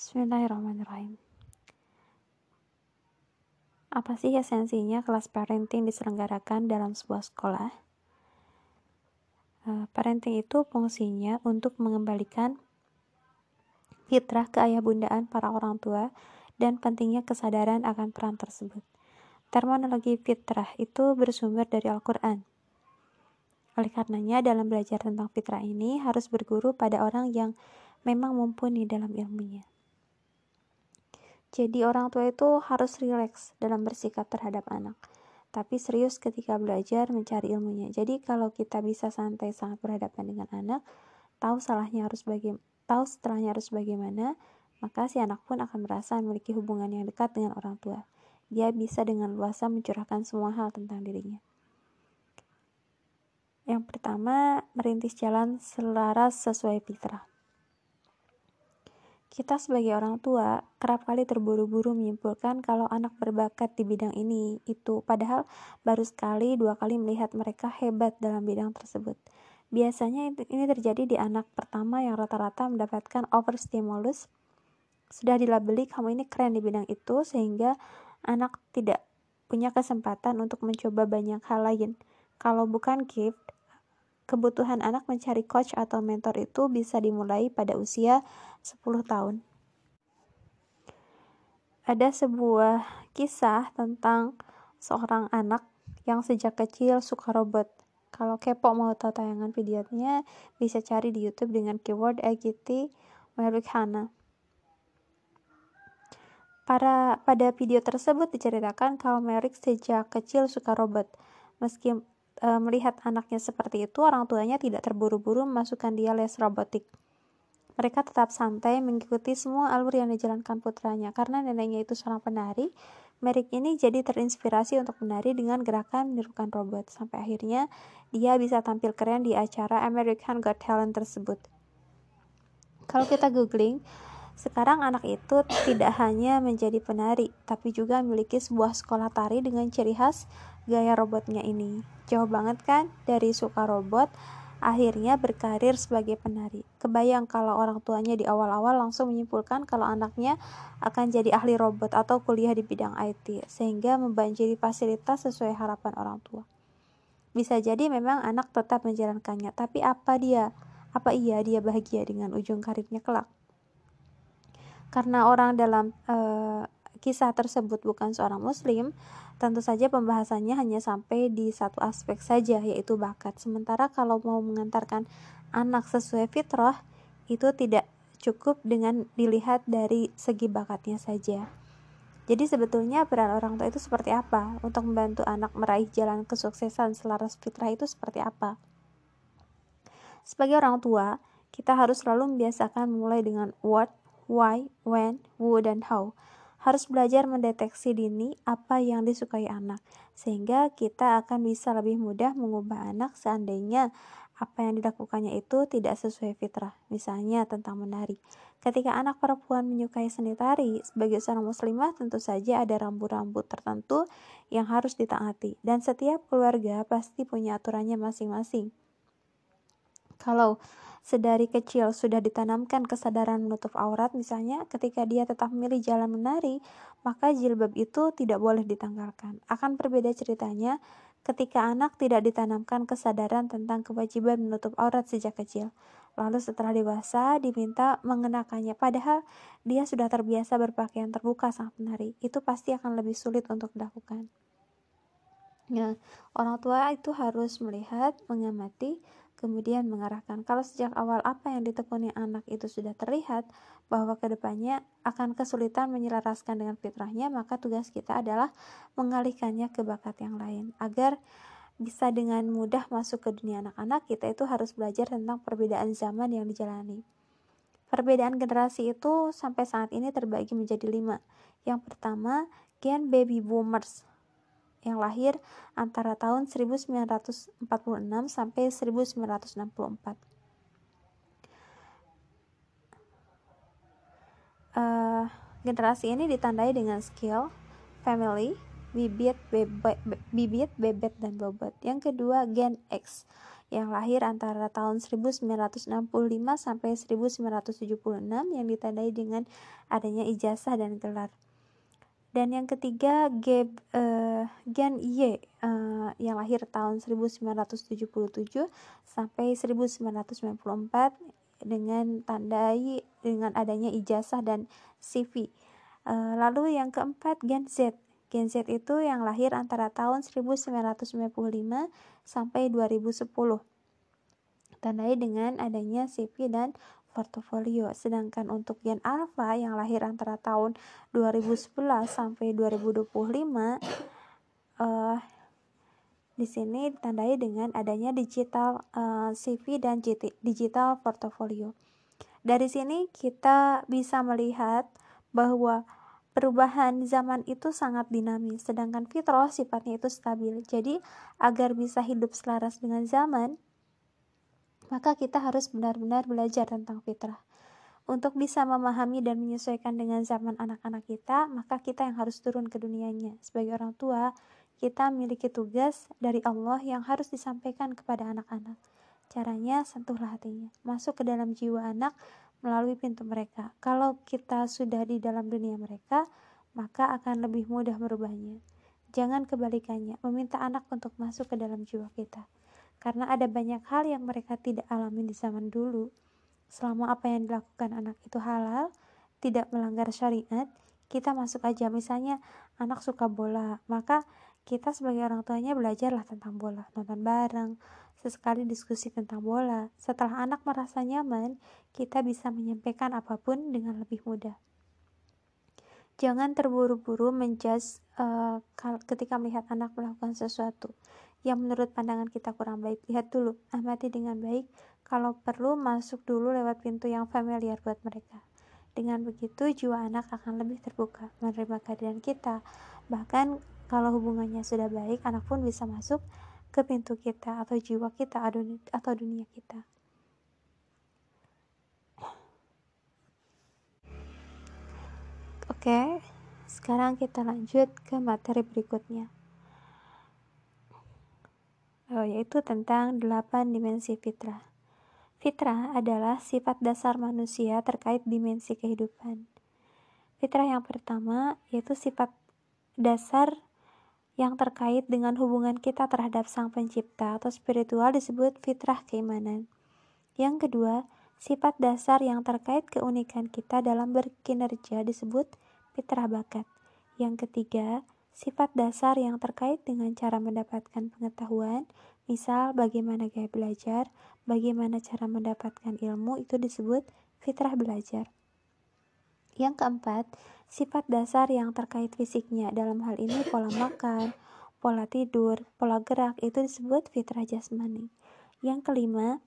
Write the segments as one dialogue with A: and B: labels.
A: Bismillahirrahmanirrahim. Apa sih esensinya kelas parenting diselenggarakan dalam sebuah sekolah? Uh, parenting itu fungsinya untuk mengembalikan fitrah ke ayah bundaan para orang tua dan pentingnya kesadaran akan peran tersebut. Terminologi fitrah itu bersumber dari Al-Quran. Oleh karenanya, dalam belajar tentang fitrah ini harus berguru pada orang yang memang mumpuni dalam ilmunya. Jadi orang tua itu harus rileks dalam bersikap terhadap anak, tapi serius ketika belajar mencari ilmunya. Jadi kalau kita bisa santai sangat berhadapan dengan anak, tahu salahnya harus bagaimana, tahu setelahnya harus bagaimana, maka si anak pun akan merasa memiliki hubungan yang dekat dengan orang tua. Dia bisa dengan luasa mencurahkan semua hal tentang dirinya. Yang pertama, merintis jalan selaras sesuai fitrah. Kita sebagai orang tua kerap kali terburu-buru menyimpulkan kalau anak berbakat di bidang ini itu padahal baru sekali dua kali melihat mereka hebat dalam bidang tersebut. Biasanya ini terjadi di anak pertama yang rata-rata mendapatkan overstimulus sudah dilabeli kamu ini keren di bidang itu sehingga anak tidak punya kesempatan untuk mencoba banyak hal lain. Kalau bukan gift, kebutuhan anak mencari coach atau mentor itu bisa dimulai pada usia 10 tahun. Ada sebuah kisah tentang seorang anak yang sejak kecil suka robot. Kalau kepo mau tahu tayangan videonya, bisa cari di YouTube dengan keyword AGT Americana. Para, pada video tersebut diceritakan kalau Merrick sejak kecil suka robot. Meski e, melihat anaknya seperti itu, orang tuanya tidak terburu-buru memasukkan dia les robotik. Mereka tetap santai mengikuti semua alur yang dijalankan putranya karena neneknya itu seorang penari. Merrick ini jadi terinspirasi untuk menari dengan gerakan menirukan robot sampai akhirnya dia bisa tampil keren di acara American Got Talent tersebut. Kalau kita googling, sekarang anak itu tidak hanya menjadi penari, tapi juga memiliki sebuah sekolah tari dengan ciri khas gaya robotnya ini. Jauh banget kan dari suka robot, akhirnya berkarir sebagai penari. Kebayang kalau orang tuanya di awal-awal langsung menyimpulkan kalau anaknya akan jadi ahli robot atau kuliah di bidang IT, sehingga membanjiri fasilitas sesuai harapan orang tua. Bisa jadi memang anak tetap menjalankannya, tapi apa dia? Apa iya dia bahagia dengan ujung karirnya kelak? Karena orang dalam uh, kisah tersebut bukan seorang muslim, tentu saja pembahasannya hanya sampai di satu aspek saja yaitu bakat. Sementara kalau mau mengantarkan anak sesuai fitrah itu tidak cukup dengan dilihat dari segi bakatnya saja. Jadi sebetulnya peran orang tua itu seperti apa? Untuk membantu anak meraih jalan kesuksesan selaras fitrah itu seperti apa? Sebagai orang tua, kita harus selalu membiasakan memulai dengan what, why, when, who, dan how. Harus belajar mendeteksi dini apa yang disukai anak, sehingga kita akan bisa lebih mudah mengubah anak seandainya apa yang dilakukannya itu tidak sesuai fitrah, misalnya tentang menari. Ketika anak perempuan menyukai seni tari, sebagai seorang muslimah tentu saja ada rambu-rambu tertentu yang harus ditaati, dan setiap keluarga pasti punya aturannya masing-masing. Kalau sedari kecil sudah ditanamkan kesadaran menutup aurat misalnya ketika dia tetap memilih jalan menari maka jilbab itu tidak boleh ditanggalkan. Akan berbeda ceritanya ketika anak tidak ditanamkan kesadaran tentang kewajiban menutup aurat sejak kecil. Lalu setelah dewasa diminta mengenakannya padahal dia sudah terbiasa berpakaian terbuka saat menari. Itu pasti akan lebih sulit untuk dilakukan. Nah, orang tua itu harus melihat, mengamati, kemudian mengarahkan. Kalau sejak awal apa yang ditekuni anak itu sudah terlihat bahwa ke depannya akan kesulitan menyelaraskan dengan fitrahnya, maka tugas kita adalah mengalihkannya ke bakat yang lain. Agar bisa dengan mudah masuk ke dunia anak-anak, kita itu harus belajar tentang perbedaan zaman yang dijalani. Perbedaan generasi itu sampai saat ini terbagi menjadi lima. Yang pertama, gen baby boomers yang lahir antara tahun 1946 sampai 1964. Uh, generasi ini ditandai dengan skill, family, bibit, bebet, bibit, bebet, dan bobot. Yang kedua, Gen X yang lahir antara tahun 1965 sampai 1976 yang ditandai dengan adanya ijazah dan gelar. Dan yang ketiga Geb, uh, Gen Y uh, yang lahir tahun 1977 sampai 1994 dengan tandai dengan adanya ijazah dan CV. Uh, eh, lalu yang keempat Gen Z. Gen Z itu yang lahir antara tahun 1995 sampai 2010. Tandai dengan adanya CV dan portofolio. Sedangkan untuk gen alpha yang lahir antara tahun 2011 sampai 2025 uh, di sini ditandai dengan adanya digital uh, eh, CV dan digital portofolio. Dari sini kita bisa melihat bahwa perubahan zaman itu sangat dinamis, sedangkan fitrah sifatnya itu stabil. Jadi, agar bisa hidup selaras dengan zaman, maka kita harus benar-benar belajar tentang fitrah. Untuk bisa memahami dan menyesuaikan dengan zaman anak-anak kita, maka kita yang harus turun ke dunianya. Sebagai orang tua, kita memiliki tugas dari Allah yang harus disampaikan kepada anak-anak. Caranya, sentuhlah hatinya. Masuk ke dalam jiwa anak melalui pintu mereka. Kalau kita sudah di dalam dunia mereka, maka akan lebih mudah merubahnya. Jangan kebalikannya, meminta anak untuk masuk ke dalam jiwa kita karena ada banyak hal yang mereka tidak alami di zaman dulu. Selama apa yang dilakukan anak itu halal, tidak melanggar syariat, kita masuk aja. Misalnya anak suka bola, maka kita sebagai orang tuanya belajarlah tentang bola, nonton bareng, sesekali diskusi tentang bola. Setelah anak merasa nyaman, kita bisa menyampaikan apa pun dengan lebih mudah. Jangan terburu-buru menjudge uh, ketika melihat anak melakukan sesuatu yang menurut pandangan kita kurang baik. Lihat dulu, amati dengan baik. Kalau perlu, masuk dulu lewat pintu yang familiar buat mereka. Dengan begitu, jiwa anak akan lebih terbuka menerima kehadiran kita. Bahkan, kalau hubungannya sudah baik, anak pun bisa masuk ke pintu kita atau jiwa kita atau dunia kita. Oke, sekarang kita lanjut ke materi berikutnya. Oh, yaitu tentang delapan dimensi fitrah. Fitrah adalah sifat dasar manusia terkait dimensi kehidupan. Fitrah yang pertama yaitu sifat dasar yang terkait dengan hubungan kita terhadap Sang Pencipta atau spiritual disebut fitrah keimanan. Yang kedua, sifat dasar yang terkait keunikan kita dalam berkinerja disebut fitrah bakat. Yang ketiga, Sifat dasar yang terkait dengan cara mendapatkan pengetahuan, misal bagaimana gaya belajar, bagaimana cara mendapatkan ilmu, itu disebut fitrah belajar. Yang keempat, sifat dasar yang terkait fisiknya, dalam hal ini pola makan, pola tidur, pola gerak, itu disebut fitrah jasmani. Yang kelima,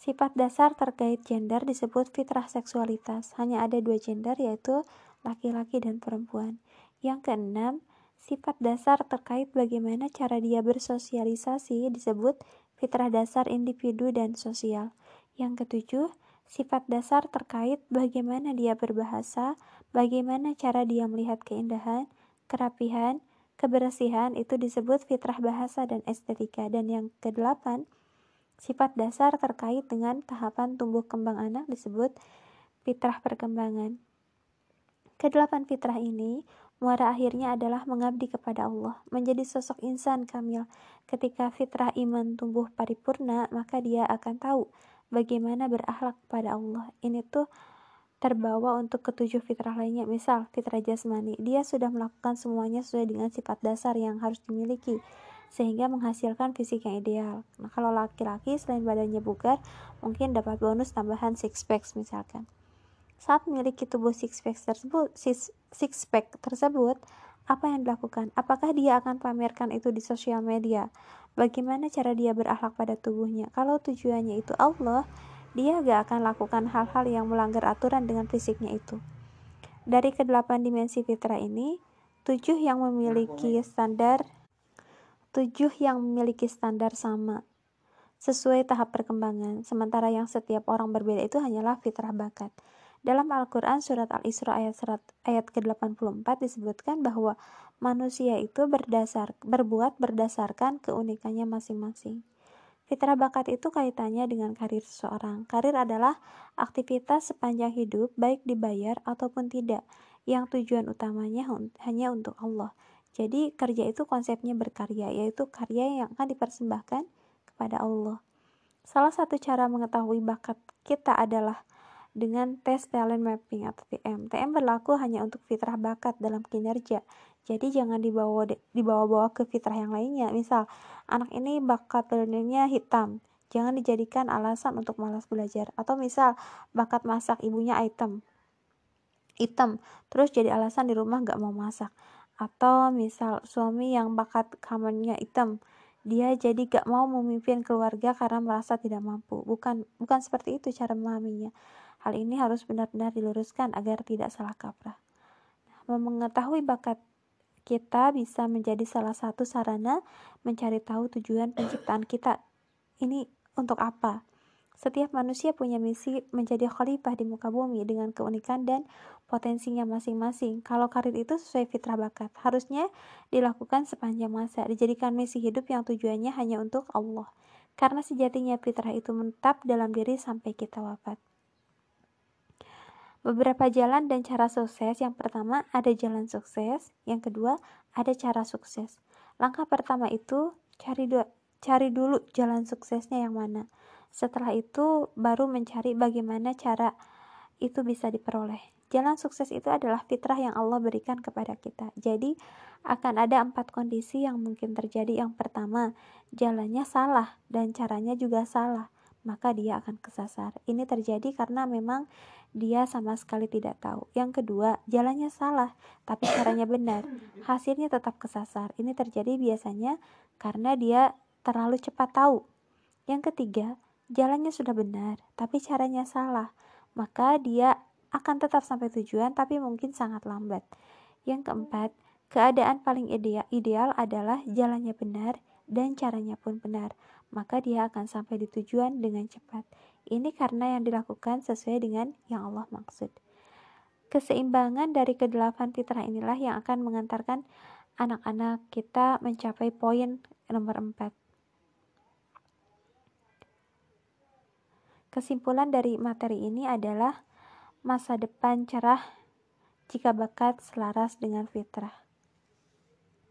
A: sifat dasar terkait gender disebut fitrah seksualitas. Hanya ada dua gender, yaitu laki-laki dan perempuan. Yang keenam, Sifat dasar terkait bagaimana cara dia bersosialisasi disebut fitrah dasar individu dan sosial. Yang ketujuh, sifat dasar terkait bagaimana dia berbahasa, bagaimana cara dia melihat keindahan, kerapihan, kebersihan itu disebut fitrah bahasa dan estetika. Dan yang kedelapan, sifat dasar terkait dengan tahapan tumbuh kembang anak disebut fitrah perkembangan. Kedelapan fitrah ini Muara akhirnya adalah mengabdi kepada Allah, menjadi sosok insan kamil. Ketika fitrah iman tumbuh paripurna, maka dia akan tahu bagaimana berakhlak kepada Allah. Ini tuh terbawa untuk ketujuh fitrah lainnya. Misal, fitrah jasmani, dia sudah melakukan semuanya sesuai dengan sifat dasar yang harus dimiliki sehingga menghasilkan fisik yang ideal. Nah, kalau laki-laki selain badannya bugar, mungkin dapat bonus tambahan six packs misalkan. Saat memiliki tubuh six pack tersebut, six, six pack tersebut, apa yang dilakukan? Apakah dia akan pamerkan itu di sosial media? Bagaimana cara dia berakhlak pada tubuhnya? Kalau tujuannya itu Allah, dia gak akan lakukan hal-hal yang melanggar aturan dengan fisiknya itu. Dari kedelapan dimensi fitrah ini, tujuh yang memiliki standar tujuh yang memiliki standar sama sesuai tahap perkembangan, sementara yang setiap orang berbeda itu hanyalah fitrah bakat. Dalam Al-Quran surat Al-Isra ayat, ayat ke-84 disebutkan bahwa manusia itu berdasar berbuat berdasarkan keunikannya masing-masing. Fitrah bakat itu kaitannya dengan karir seseorang. Karir adalah aktivitas sepanjang hidup, baik dibayar ataupun tidak, yang tujuan utamanya hanya untuk Allah. Jadi kerja itu konsepnya berkarya, yaitu karya yang akan dipersembahkan kepada Allah. Salah satu cara mengetahui bakat kita adalah dengan tes talent mapping atau TM. TM berlaku hanya untuk fitrah bakat dalam kinerja. Jadi jangan dibawa dibawa-bawa ke fitrah yang lainnya. Misal, anak ini bakat learningnya hitam. Jangan dijadikan alasan untuk malas belajar. Atau misal, bakat masak ibunya item. Hitam. Terus jadi alasan di rumah gak mau masak. Atau misal, suami yang bakat kamarnya hitam. Dia jadi gak mau memimpin keluarga karena merasa tidak mampu. Bukan bukan seperti itu cara memahaminya. Hal ini harus benar-benar diluruskan agar tidak salah kaprah. Nah, mengetahui bakat kita bisa menjadi salah satu sarana mencari tahu tujuan penciptaan kita. Ini untuk apa? Setiap manusia punya misi menjadi khalifah di muka bumi dengan keunikan dan potensinya masing-masing. Kalau karir itu sesuai fitrah bakat, harusnya dilakukan sepanjang masa, dijadikan misi hidup yang tujuannya hanya untuk Allah. Karena sejatinya fitrah itu menetap dalam diri sampai kita wafat. Beberapa jalan dan cara sukses. Yang pertama, ada jalan sukses. Yang kedua, ada cara sukses. Langkah pertama itu cari dua, cari dulu jalan suksesnya yang mana. Setelah itu baru mencari bagaimana cara itu bisa diperoleh. Jalan sukses itu adalah fitrah yang Allah berikan kepada kita. Jadi akan ada empat kondisi yang mungkin terjadi. Yang pertama, jalannya salah dan caranya juga salah maka dia akan kesasar. Ini terjadi karena memang dia sama sekali tidak tahu. Yang kedua, jalannya salah, tapi caranya benar. Hasilnya tetap kesasar. Ini terjadi biasanya karena dia terlalu cepat tahu. Yang ketiga, jalannya sudah benar, tapi caranya salah. Maka dia akan tetap sampai tujuan, tapi mungkin sangat lambat. Yang keempat, keadaan paling ideal, adalah jalannya benar dan caranya pun benar maka dia akan sampai di tujuan dengan cepat. Ini karena yang dilakukan sesuai dengan yang Allah maksud. Keseimbangan dari kedelapan fitrah inilah yang akan mengantarkan anak-anak kita mencapai poin nomor 4. Kesimpulan dari materi ini adalah masa depan cerah jika bakat selaras dengan fitrah.